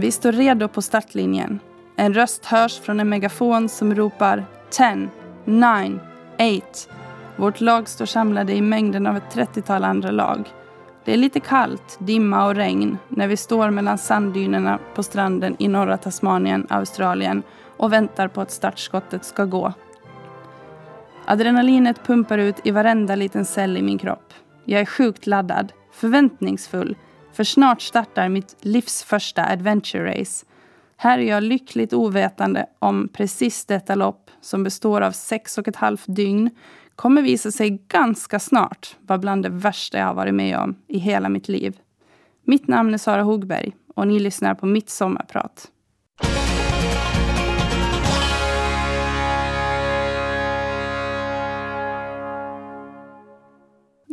Vi står redo på startlinjen. En röst hörs från en megafon som ropar 10, 9, 8. Vårt lag står samlade i mängden av ett 30-tal andra lag. Det är lite kallt, dimma och regn när vi står mellan sanddynerna på stranden i norra Tasmanien, Australien och väntar på att startskottet ska gå. Adrenalinet pumpar ut i varenda liten cell i min kropp. Jag är sjukt laddad, förväntningsfull, för snart startar mitt livs första adventure race. Här är jag lyckligt ovetande om precis detta lopp som består av sex och ett halvt dygn kommer visa sig ganska snart vara bland det värsta jag har varit med om i hela mitt liv. Mitt namn är Sara Hogberg och ni lyssnar på mitt sommarprat.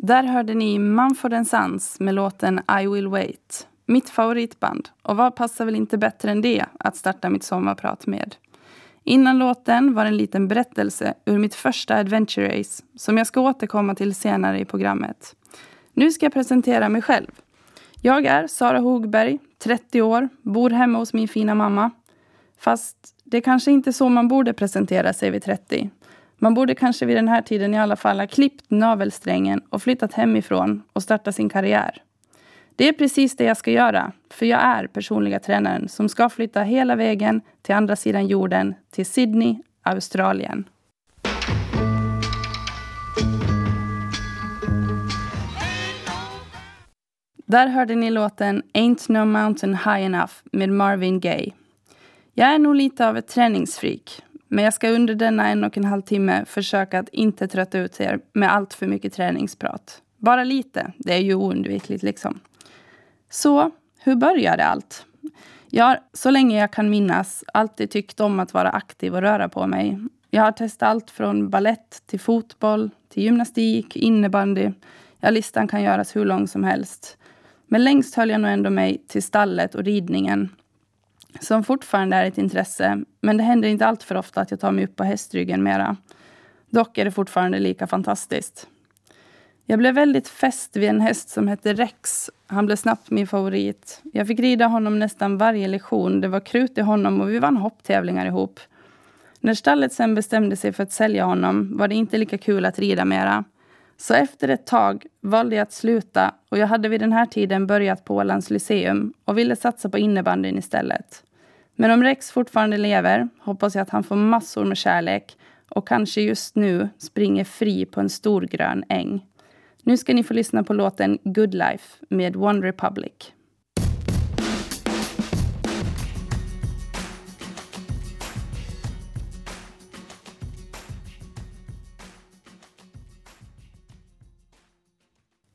Där hörde ni Mumford Sons med låten I will wait. Mitt favoritband. Och vad passar väl inte bättre än det att starta mitt sommarprat med? Innan låten var en liten berättelse ur mitt första adventure race som jag ska återkomma till senare i programmet. Nu ska jag presentera mig själv. Jag är Sara Hogberg, 30 år, bor hemma hos min fina mamma. Fast det är kanske inte så man borde presentera sig vid 30. Man borde kanske vid den här tiden i alla fall ha klippt navelsträngen och flyttat hemifrån och startat sin karriär. Det är precis det jag ska göra, för jag är personliga tränaren som ska flytta hela vägen till andra sidan jorden, till Sydney, Australien. Där hörde ni låten Ain't No Mountain High Enough med Marvin Gaye. Jag är nog lite av ett träningsfreak, men jag ska under denna en och en halv timme försöka att inte trötta ut er med allt för mycket träningsprat. Bara lite, det är ju oundvikligt liksom. Så, hur började allt? Jag har, så länge jag kan minnas, alltid tyckt om att vara aktiv och röra på mig. Jag har testat allt från ballett till fotboll, till gymnastik, innebandy. Ja, listan kan göras hur lång som helst. Men längst höll jag nog ändå mig till stallet och ridningen som fortfarande är ett intresse, men det händer inte allt för ofta att jag tar mig upp på hästryggen mera. Dock är det fortfarande lika fantastiskt. Jag blev väldigt fäst vid en häst som hette Rex. Han blev snabbt min favorit. Jag fick rida honom nästan varje lektion. Det var krut i honom och vi vann hopptävlingar ihop. När stallet sen bestämde sig för att sälja honom var det inte lika kul att rida mera. Så efter ett tag valde jag att sluta och jag hade vid den här tiden börjat på Ålands Lyceum och ville satsa på innebandyn istället. Men om Rex fortfarande lever hoppas jag att han får massor med kärlek och kanske just nu springer fri på en stor grön äng. Nu ska ni få lyssna på låten Good Life med One Republic.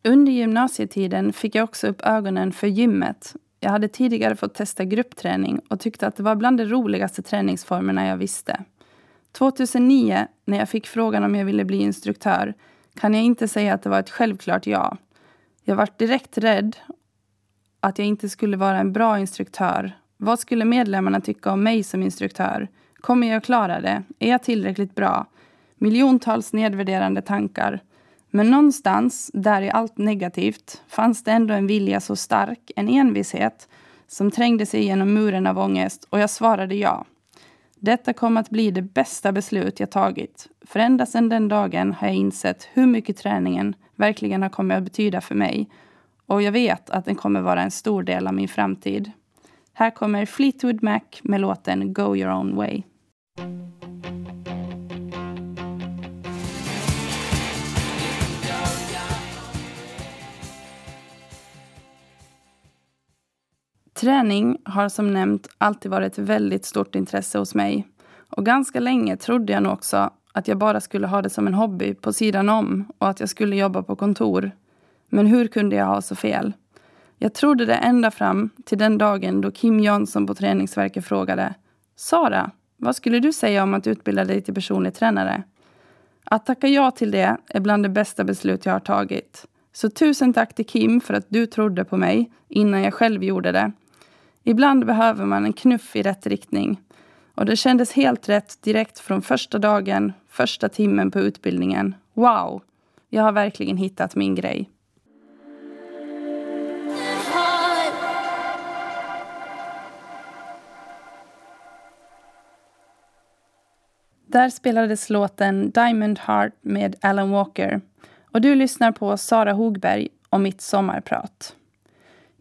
Under gymnasietiden fick jag också upp ögonen för gymmet. Jag hade tidigare fått testa gruppträning och tyckte att det var bland de roligaste träningsformerna jag visste. 2009, när jag fick frågan om jag ville bli instruktör, kan jag inte säga att det var ett självklart ja. Jag var direkt rädd att jag inte skulle vara en bra instruktör. Vad skulle medlemmarna tycka om mig som instruktör? Kommer jag klara det? Är jag tillräckligt bra? Miljontals nedvärderande tankar. Men någonstans, där i allt negativt, fanns det ändå en vilja så stark, en envishet, som trängde sig genom muren av ångest och jag svarade ja. Detta kom att bli det bästa beslut jag tagit. För ända sedan den dagen har jag insett hur mycket träningen verkligen har kommit att betyda för mig. Och jag vet att den kommer vara en stor del av min framtid. Här kommer Fleetwood Mac med låten Go your own way. Träning har som nämnt alltid varit ett väldigt stort intresse hos mig. Och ganska länge trodde jag nog också att jag bara skulle ha det som en hobby på sidan om och att jag skulle jobba på kontor. Men hur kunde jag ha så fel? Jag trodde det ända fram till den dagen då Kim Jansson på Träningsverket frågade Sara, vad skulle du säga om att utbilda dig till personlig tränare? Att tacka ja till det är bland det bästa beslut jag har tagit. Så tusen tack till Kim för att du trodde på mig innan jag själv gjorde det. Ibland behöver man en knuff i rätt riktning. Och det kändes helt rätt direkt från första dagen, första timmen på utbildningen. Wow! Jag har verkligen hittat min grej. Där spelades låten Diamond Heart med Alan Walker. Och du lyssnar på Sara Hogberg och mitt sommarprat.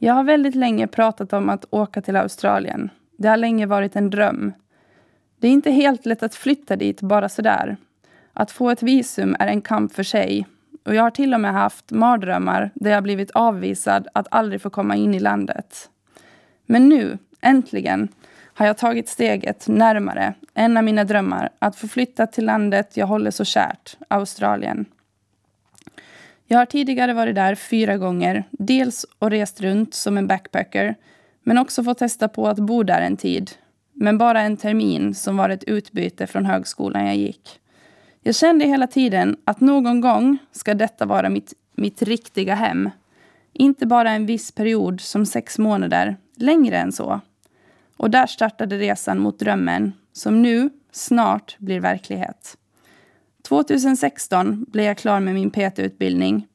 Jag har väldigt länge pratat om att åka till Australien. Det har länge varit en dröm. Det är inte helt lätt att flytta dit bara sådär. Att få ett visum är en kamp för sig. Och jag har till och med haft mardrömmar där jag blivit avvisad att aldrig få komma in i landet. Men nu, äntligen, har jag tagit steget närmare en av mina drömmar att få flytta till landet jag håller så kärt, Australien. Jag har tidigare varit där fyra gånger, dels och rest runt som en backpacker, men också fått testa på att bo där en tid. Men bara en termin som var ett utbyte från högskolan jag gick. Jag kände hela tiden att någon gång ska detta vara mitt, mitt riktiga hem. Inte bara en viss period som sex månader, längre än så. Och där startade resan mot drömmen, som nu snart blir verklighet. 2016 blev jag klar med min PT-utbildning.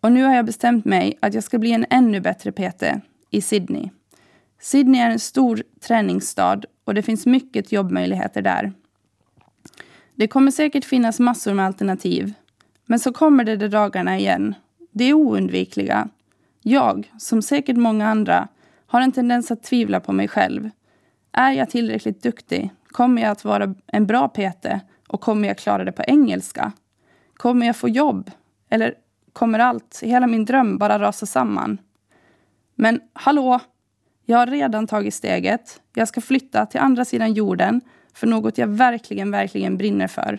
Och nu har jag bestämt mig att jag ska bli en ännu bättre PT i Sydney. Sydney är en stor träningsstad och det finns mycket jobbmöjligheter där. Det kommer säkert finnas massor med alternativ. Men så kommer det de dagarna igen. Det är oundvikliga. Jag, som säkert många andra, har en tendens att tvivla på mig själv. Är jag tillräckligt duktig? Kommer jag att vara en bra PT? Och kommer jag klara det på engelska? Kommer jag få jobb? Eller kommer allt, hela min dröm, bara rasa samman? Men hallå! Jag har redan tagit steget. Jag ska flytta till andra sidan jorden för något jag verkligen, verkligen brinner för.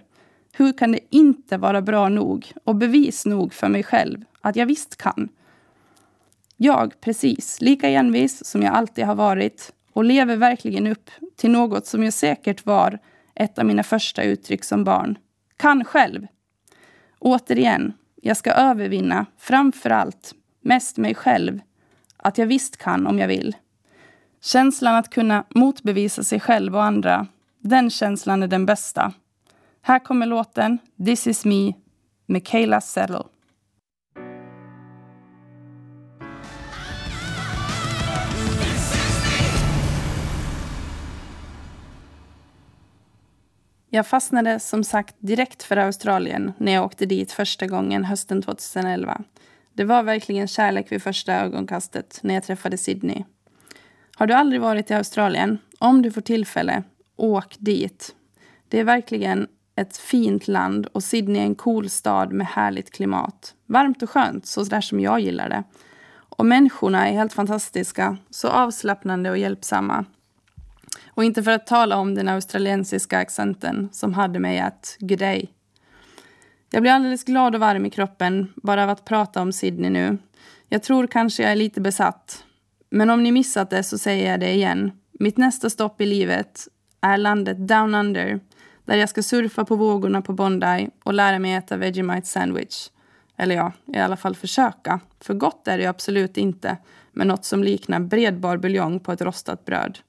Hur kan det inte vara bra nog och bevis nog för mig själv att jag visst kan? Jag, precis, lika envis som jag alltid har varit och lever verkligen upp till något som jag säkert var ett av mina första uttryck som barn. Kan själv. Återigen, jag ska övervinna, framför allt, mest mig själv. Att jag visst kan om jag vill. Känslan att kunna motbevisa sig själv och andra, den känslan är den bästa. Här kommer låten This is me, med Kayla Settle. Jag fastnade som sagt direkt för Australien när jag åkte dit första gången hösten 2011. Det var verkligen kärlek vid första ögonkastet när jag träffade Sydney. Har du aldrig varit i Australien? Om du får tillfälle, åk dit. Det är verkligen ett fint land och Sydney är en cool stad med härligt klimat. Varmt och skönt, så där som jag gillar det. Och människorna är helt fantastiska, så avslappnande och hjälpsamma. Och inte för att tala om den australiensiska accenten som hade mig att g'day. Jag blir alldeles glad och varm i kroppen bara av att prata om Sydney nu. Jag tror kanske jag är lite besatt. Men om ni missat det så säger jag det igen. Mitt nästa stopp i livet är landet Down Under där jag ska surfa på vågorna på Bondi och lära mig äta Vegemite sandwich. Eller ja, i alla fall försöka. För gott är det absolut inte med något som liknar bredbar buljong på ett rostat bröd.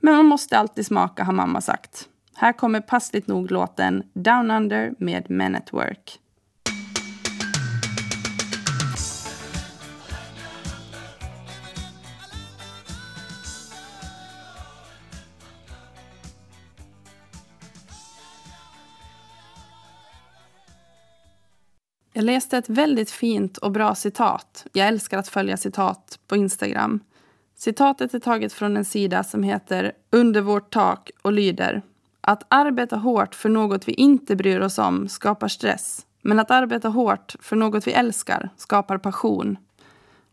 Men man måste alltid smaka har mamma sagt. Här kommer passligt nog låten Down Under med Men at Work. Jag läste ett väldigt fint och bra citat. Jag älskar att följa citat på Instagram. Citatet är taget från en sida som heter Under vårt tak och lyder Att arbeta hårt för något vi inte bryr oss om skapar stress. Men att arbeta hårt för något vi älskar skapar passion.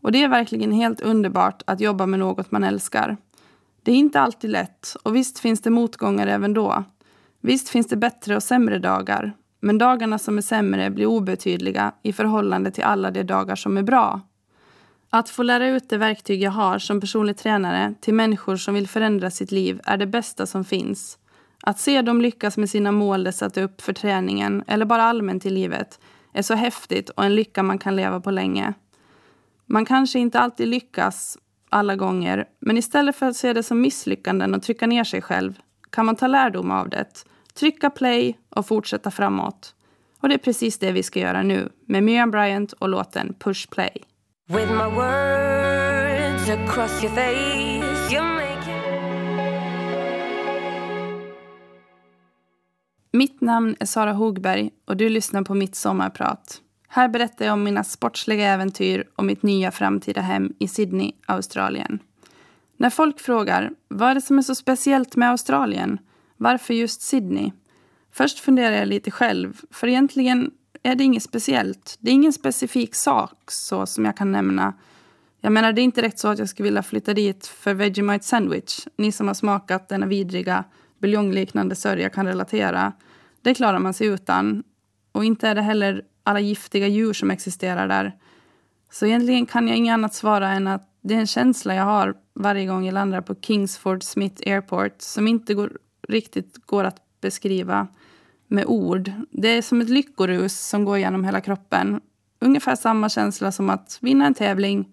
Och det är verkligen helt underbart att jobba med något man älskar. Det är inte alltid lätt och visst finns det motgångar även då. Visst finns det bättre och sämre dagar. Men dagarna som är sämre blir obetydliga i förhållande till alla de dagar som är bra. Att få lära ut det verktyg jag har som personlig tränare till människor som vill förändra sitt liv är det bästa som finns. Att se dem lyckas med sina mål de satt upp för träningen eller bara allmänt i livet är så häftigt och en lycka man kan leva på länge. Man kanske inte alltid lyckas alla gånger, men istället för att se det som misslyckanden och trycka ner sig själv kan man ta lärdom av det, trycka play och fortsätta framåt. Och det är precis det vi ska göra nu med Miriam Bryant och låten Push Play. With my words across your face, you make Mitt namn är Sara Hogberg och du lyssnar på mitt sommarprat. Här berättar jag om mina sportsliga äventyr och mitt nya framtida hem i Sydney, Australien. När folk frågar vad är det som är så speciellt med Australien, varför just Sydney? Först funderar jag lite själv, för egentligen är det inget speciellt. Det är ingen specifik sak så som jag kan nämna. Jag menar, det är inte direkt så att jag skulle vilja flytta dit för Vegemite sandwich. Ni som har smakat denna vidriga buljongliknande sörja kan relatera. Det klarar man sig utan. Och inte är det heller alla giftiga djur som existerar där. Så egentligen kan jag inget annat svara än att det är en känsla jag har varje gång jag landar på Kingsford Smith Airport som inte går, riktigt går att beskriva med ord. Det är som ett lyckorus som går genom hela kroppen. Ungefär samma känsla som att vinna en tävling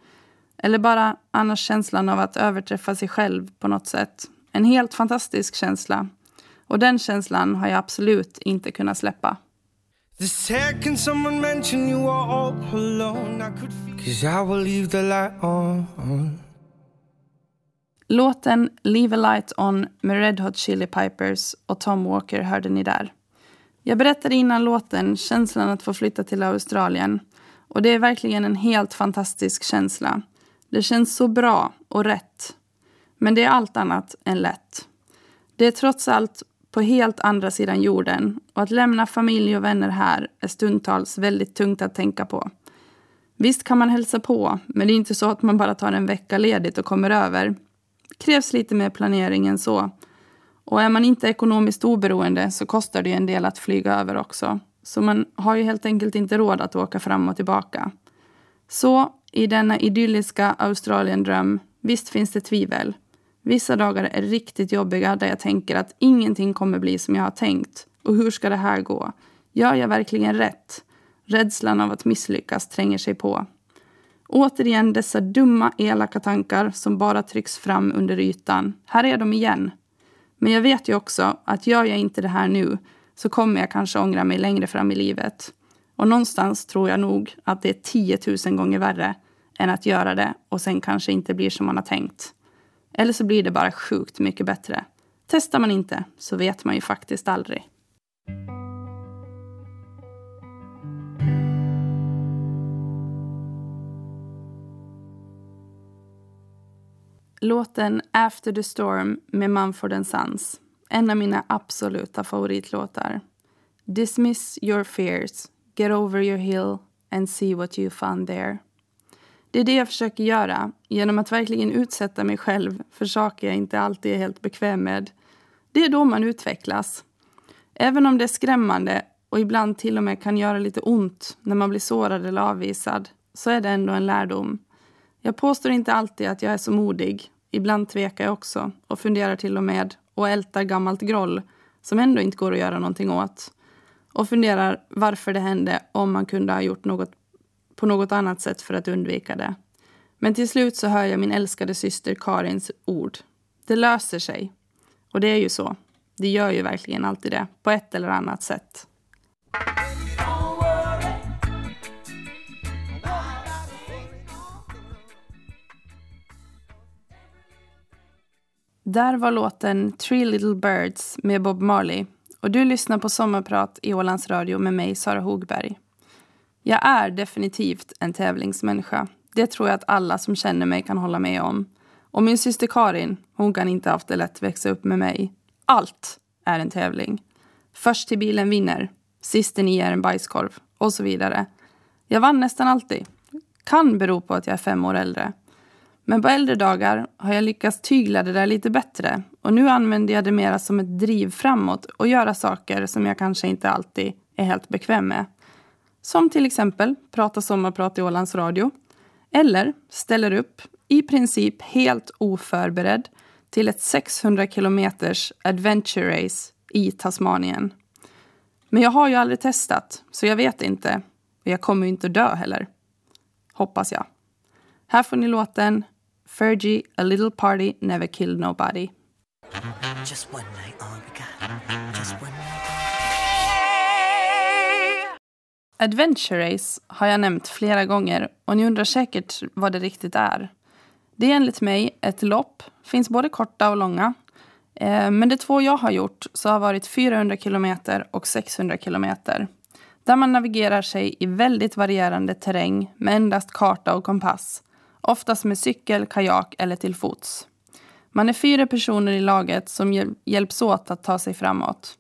eller bara annars känslan av att överträffa sig själv på något sätt. En helt fantastisk känsla. Och den känslan har jag absolut inte kunnat släppa. The second someone mentioned you were all alone I could Cause I will leave the light on Låten Leave a light on med Red Hot Chili Pipers och Tom Walker hörde ni där. Jag berättade innan låten känslan att få flytta till Australien. Och det är verkligen en helt fantastisk känsla. Det känns så bra och rätt. Men det är allt annat än lätt. Det är trots allt på helt andra sidan jorden och att lämna familj och vänner här är stundtals väldigt tungt att tänka på. Visst kan man hälsa på, men det är inte så att man bara tar en vecka ledigt och kommer över. Det krävs lite mer planering än så. Och är man inte ekonomiskt oberoende så kostar det en del att flyga över också. Så man har ju helt enkelt inte råd att åka fram och tillbaka. Så i denna idylliska Australien-dröm, visst finns det tvivel. Vissa dagar är riktigt jobbiga där jag tänker att ingenting kommer bli som jag har tänkt. Och hur ska det här gå? Gör jag verkligen rätt? Rädslan av att misslyckas tränger sig på. Återigen dessa dumma, elaka tankar som bara trycks fram under ytan. Här är de igen. Men jag vet ju också att gör jag inte det här nu så kommer jag kanske ångra mig längre fram i livet. Och någonstans tror jag nog att det är 10 000 gånger värre än att göra det och sen kanske inte blir som man har tänkt. Eller så blir det bara sjukt mycket bättre. Testar man inte så vet man ju faktiskt aldrig. Låten After the Storm med Mumford Sons. En av mina absoluta favoritlåtar. Dismiss your fears, get over your hill and see what you found there. Det är det jag försöker göra genom att verkligen utsätta mig själv för saker jag inte alltid är helt bekväm med. Det är då man utvecklas. Även om det är skrämmande och ibland till och med kan göra lite ont när man blir sårad eller avvisad så är det ändå en lärdom. Jag påstår inte alltid att jag är så modig. Ibland tvekar jag också och funderar till och med och ältar gammalt groll som ändå inte går att göra någonting åt. Och funderar varför det hände om man kunde ha gjort något på något annat sätt för att undvika det. Men till slut så hör jag min älskade syster Karins ord. Det löser sig. Och det är ju så. Det gör ju verkligen alltid det, på ett eller annat sätt. Där var låten Three Little Birds med Bob Marley. Och du lyssnar på Sommarprat i Ålands Radio med mig, Sara Hogberg. Jag är definitivt en tävlingsmänniska. Det tror jag att alla som känner mig kan hålla med om. Och min syster Karin, hon kan inte haft det lätt växa upp med mig. Allt är en tävling. Först till bilen vinner. sist till ni är en bajskorv. Och så vidare. Jag vann nästan alltid. Kan bero på att jag är fem år äldre. Men på äldre dagar har jag lyckats tygla det där lite bättre. Och nu använder jag det mera som ett driv framåt och göra saker som jag kanske inte alltid är helt bekväm med. Som till exempel prata sommarprat i Ålands Radio. Eller ställer upp, i princip helt oförberedd, till ett 600 kilometers adventure race i Tasmanien. Men jag har ju aldrig testat, så jag vet inte. Och jag kommer ju inte dö heller. Hoppas jag. Här får ni låten Fergie, A Little Party Never Killed Nobody. Just one night, all we got. Just one night. Adventure Race har jag nämnt flera gånger och ni undrar säkert vad det riktigt är. Det är enligt mig ett lopp, finns både korta och långa. Eh, men de två jag har gjort så har varit 400 kilometer och 600 kilometer. Där man navigerar sig i väldigt varierande terräng med endast karta och kompass. Oftast med cykel, kajak eller till fots. Man är fyra personer i laget som hjälps åt att ta sig framåt.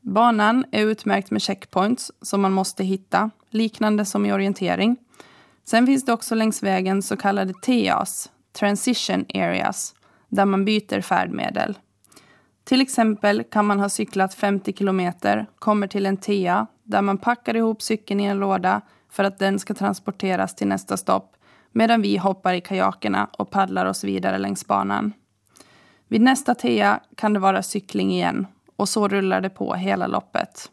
Banan är utmärkt med checkpoints som man måste hitta, liknande som i orientering. Sen finns det också längs vägen så kallade TAs, Transition Areas, där man byter färdmedel. Till exempel kan man ha cyklat 50 kilometer, kommer till en TA där man packar ihop cykeln i en låda för att den ska transporteras till nästa stopp medan vi hoppar i kajakerna och paddlar oss vidare längs banan. Vid nästa TEA kan det vara cykling igen och så rullar det på hela loppet.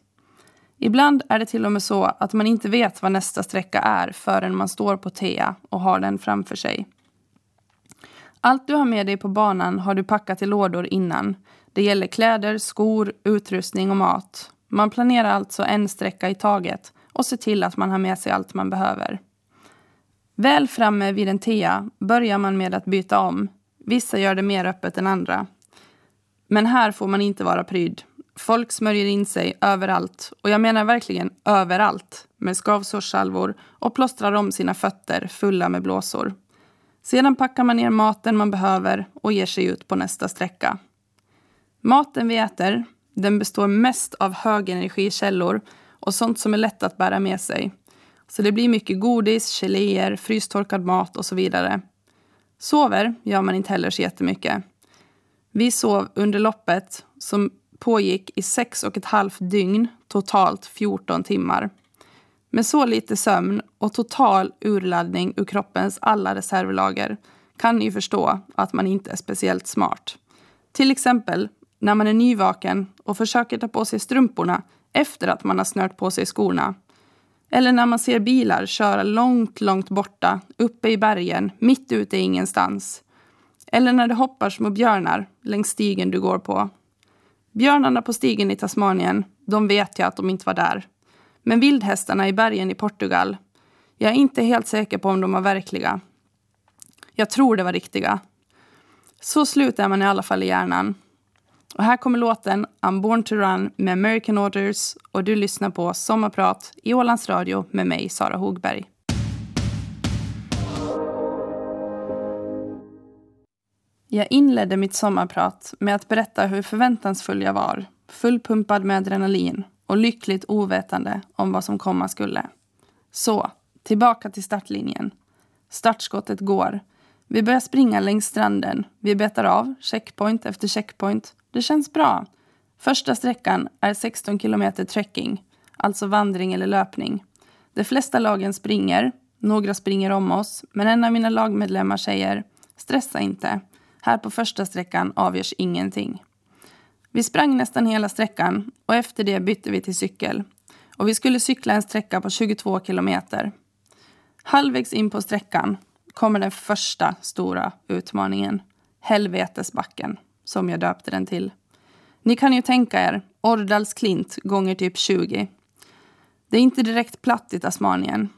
Ibland är det till och med så att man inte vet vad nästa sträcka är förrän man står på TEA och har den framför sig. Allt du har med dig på banan har du packat i lådor innan. Det gäller kläder, skor, utrustning och mat. Man planerar alltså en sträcka i taget och ser till att man har med sig allt man behöver. Väl framme vid en tea börjar man med att byta om. Vissa gör det mer öppet än andra. Men här får man inte vara pryd. Folk smörjer in sig överallt, och jag menar verkligen överallt, med skavsårssalvor och plåstrar om sina fötter fulla med blåsor. Sedan packar man ner maten man behöver och ger sig ut på nästa sträcka. Maten vi äter den består mest av högenergikällor och sånt som är lätt att bära med sig. Så det blir mycket godis, geléer, frystorkad mat och så vidare. Sover gör man inte heller så jättemycket. Vi sov under loppet som pågick i sex och ett halvt dygn, totalt 14 timmar. Med så lite sömn och total urladdning ur kroppens alla reservlager kan ni förstå att man inte är speciellt smart. Till exempel när man är nyvaken och försöker ta på sig strumporna efter att man har snört på sig skorna. Eller när man ser bilar köra långt, långt borta, uppe i bergen, mitt ute i ingenstans. Eller när det hoppar små björnar längs stigen du går på. Björnarna på stigen i Tasmanien, de vet jag att de inte var där. Men vildhästarna i bergen i Portugal, jag är inte helt säker på om de var verkliga. Jag tror det var riktiga. Så slutar man i alla fall i hjärnan. Och här kommer låten I'm born to run med American Orders och du lyssnar på Sommarprat i Ålands Radio med mig, Sara Hogberg. Jag inledde mitt sommarprat med att berätta hur förväntansfull jag var, fullpumpad med adrenalin och lyckligt ovetande om vad som komma skulle. Så, tillbaka till startlinjen. Startskottet går. Vi börjar springa längs stranden. Vi betar av, checkpoint efter checkpoint. Det känns bra. Första sträckan är 16 kilometer trekking, alltså vandring eller löpning. De flesta lagen springer, några springer om oss, men en av mina lagmedlemmar säger stressa inte. Här på första sträckan avgörs ingenting. Vi sprang nästan hela sträckan och efter det bytte vi till cykel. Och vi skulle cykla en sträcka på 22 kilometer. Halvvägs in på sträckan kommer den första stora utmaningen. Helvetesbacken, som jag döpte den till. Ni kan ju tänka er Ordalsklint gånger typ 20. Det är inte direkt platt i Tasmanien.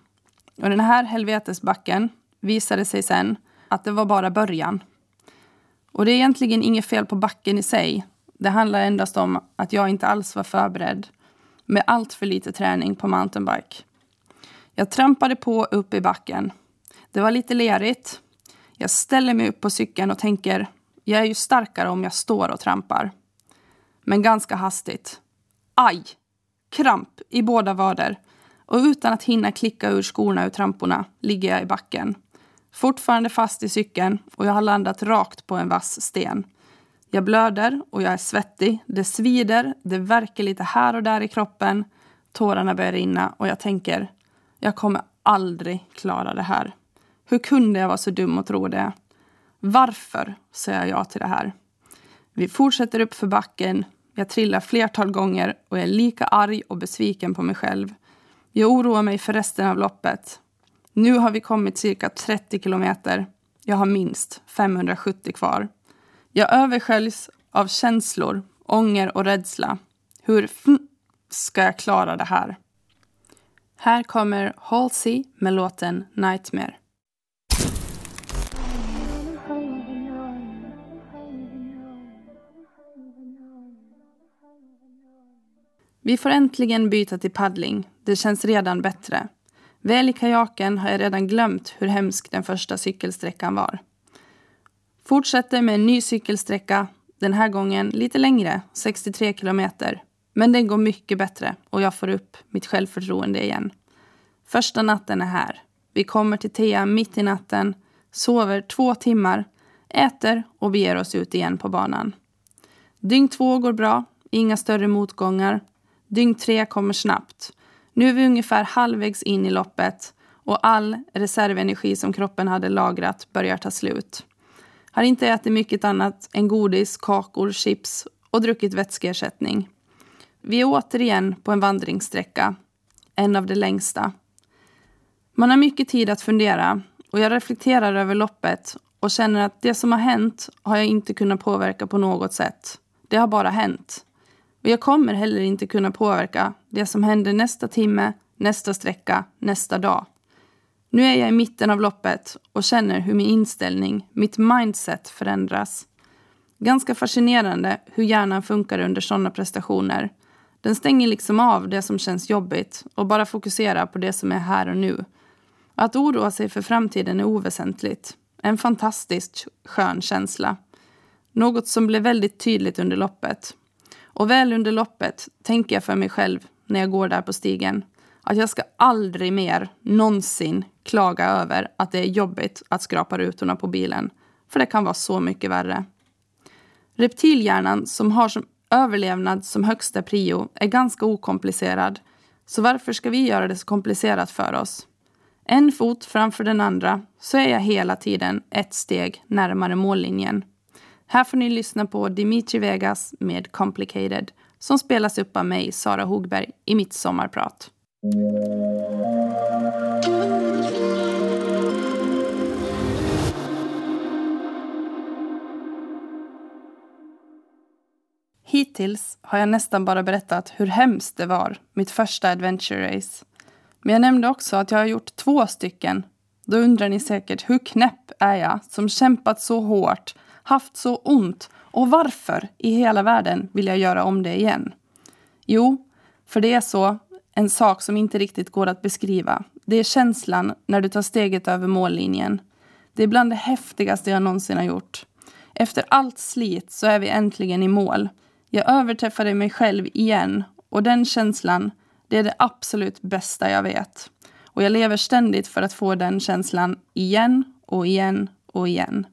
Och den här helvetesbacken visade sig sen att det var bara början. Och det är egentligen inget fel på backen i sig. Det handlar endast om att jag inte alls var förberedd med allt för lite träning på mountainbike. Jag trampade på upp i backen. Det var lite lerigt. Jag ställer mig upp på cykeln och tänker, jag är ju starkare om jag står och trampar. Men ganska hastigt. Aj! Kramp i båda vader. Och utan att hinna klicka ur skorna ur tramporna ligger jag i backen. Fortfarande fast i cykeln och jag har landat rakt på en vass sten. Jag blöder och jag är svettig. Det svider, det verkar lite här och där i kroppen. Tårarna börjar rinna och jag tänker, jag kommer aldrig klara det här. Hur kunde jag vara så dum och tro det? Varför säger jag ja till det här? Vi fortsätter upp för backen. Jag trillar flertal gånger och är lika arg och besviken på mig själv. Jag oroar mig för resten av loppet. Nu har vi kommit cirka 30 kilometer. Jag har minst 570 kvar. Jag översköljs av känslor, ånger och rädsla. Hur ska jag klara det här? Här kommer Halsey med låten Nightmare. Vi får äntligen byta till paddling. Det känns redan bättre. Väl i kajaken har jag redan glömt hur hemsk den första cykelsträckan var. Fortsätter med en ny cykelsträcka, den här gången lite längre, 63 kilometer. Men den går mycket bättre och jag får upp mitt självförtroende igen. Första natten är här. Vi kommer till Thea mitt i natten, sover två timmar, äter och beger oss ut igen på banan. Dygn två går bra, inga större motgångar. Dygn tre kommer snabbt. Nu är vi ungefär halvvägs in i loppet och all reservenergi som kroppen hade lagrat börjar ta slut. Har inte ätit mycket annat än godis, kakor, chips och druckit vätskeersättning. Vi är återigen på en vandringssträcka, en av de längsta. Man har mycket tid att fundera och jag reflekterar över loppet och känner att det som har hänt har jag inte kunnat påverka på något sätt. Det har bara hänt. Och jag kommer heller inte kunna påverka det som händer nästa timme, nästa sträcka, nästa dag. Nu är jag i mitten av loppet och känner hur min inställning, mitt mindset förändras. Ganska fascinerande hur hjärnan funkar under sådana prestationer. Den stänger liksom av det som känns jobbigt och bara fokuserar på det som är här och nu. Att oroa sig för framtiden är oväsentligt. En fantastiskt skön känsla. Något som blev väldigt tydligt under loppet. Och väl under loppet tänker jag för mig själv när jag går där på stigen att jag ska aldrig mer någonsin klaga över att det är jobbigt att skrapa rutorna på bilen. För det kan vara så mycket värre. Reptilhjärnan som har som överlevnad som högsta prio är ganska okomplicerad. Så varför ska vi göra det så komplicerat för oss? En fot framför den andra så är jag hela tiden ett steg närmare mållinjen. Här får ni lyssna på Dimitri Vegas med Complicated som spelas upp av mig, Sara Hogberg, i mitt sommarprat. Hittills har jag nästan bara berättat hur hemskt det var, mitt första adventure race. Men jag nämnde också att jag har gjort två stycken. Då undrar ni säkert, hur knäpp är jag som kämpat så hårt, haft så ont och varför i hela världen vill jag göra om det igen? Jo, för det är så, en sak som inte riktigt går att beskriva. Det är känslan när du tar steget över mållinjen. Det är bland det häftigaste jag någonsin har gjort. Efter allt slit så är vi äntligen i mål. Jag överträffade mig själv igen och den känslan, det är det absolut bästa jag vet. Och jag lever ständigt för att få den känslan igen och igen och igen.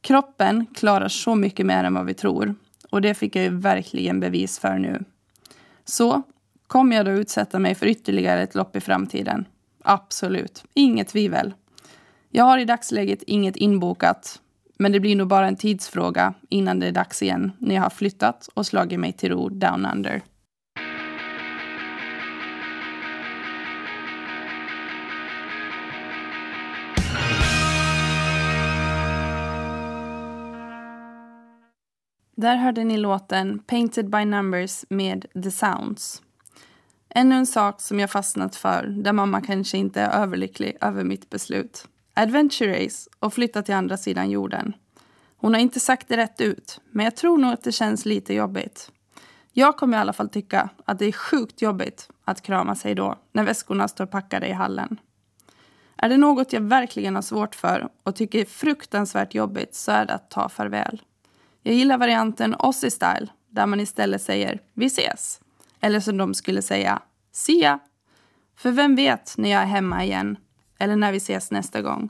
Kroppen klarar så mycket mer än vad vi tror. Och det fick jag ju verkligen bevis för nu. Så, kommer jag då utsätta mig för ytterligare ett lopp i framtiden? Absolut, inget tvivel. Jag har i dagsläget inget inbokat, men det blir nog bara en tidsfråga innan det är dags igen när jag har flyttat och slagit mig till ro down under. Där hörde ni låten Painted by Numbers med The Sounds. Ännu en sak som jag fastnat för, där mamma kanske inte är överlycklig över mitt beslut. Adventure Race och flytta till andra sidan jorden. Hon har inte sagt det rätt ut, men jag tror nog att det känns lite jobbigt. Jag kommer i alla fall tycka att det är sjukt jobbigt att krama sig då, när väskorna står packade i hallen. Är det något jag verkligen har svårt för och tycker är fruktansvärt jobbigt så är det att ta farväl. Jag gillar varianten Aussie Style, där man istället säger vi ses. Eller som de skulle säga, see ya. För vem vet när jag är hemma igen? Eller när vi ses nästa gång?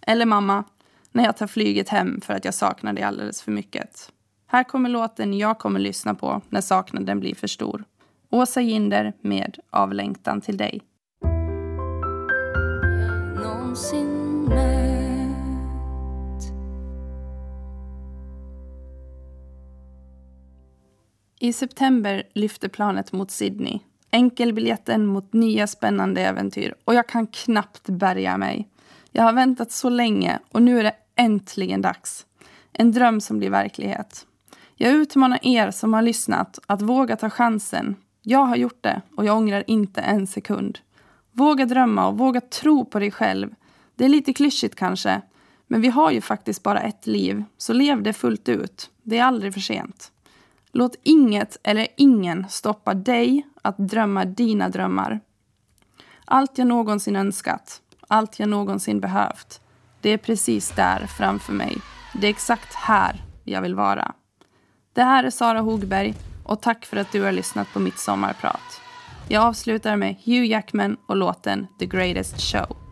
Eller mamma, när jag tar flyget hem för att jag saknar dig alldeles för mycket. Här kommer låten jag kommer lyssna på när saknaden blir för stor. Åsa Ginder med Avlängtan till dig. I september lyfter planet mot Sydney. Enkelbiljetten mot nya spännande äventyr och jag kan knappt bärga mig. Jag har väntat så länge och nu är det äntligen dags. En dröm som blir verklighet. Jag utmanar er som har lyssnat att våga ta chansen. Jag har gjort det och jag ångrar inte en sekund. Våga drömma och våga tro på dig själv. Det är lite klyschigt kanske, men vi har ju faktiskt bara ett liv, så lev det fullt ut. Det är aldrig för sent. Låt inget eller ingen stoppa dig att drömma dina drömmar. Allt jag någonsin önskat, allt jag någonsin behövt, det är precis där framför mig. Det är exakt här jag vill vara. Det här är Sara Hogberg och tack för att du har lyssnat på mitt sommarprat. Jag avslutar med Hugh Jackman och låten The Greatest Show.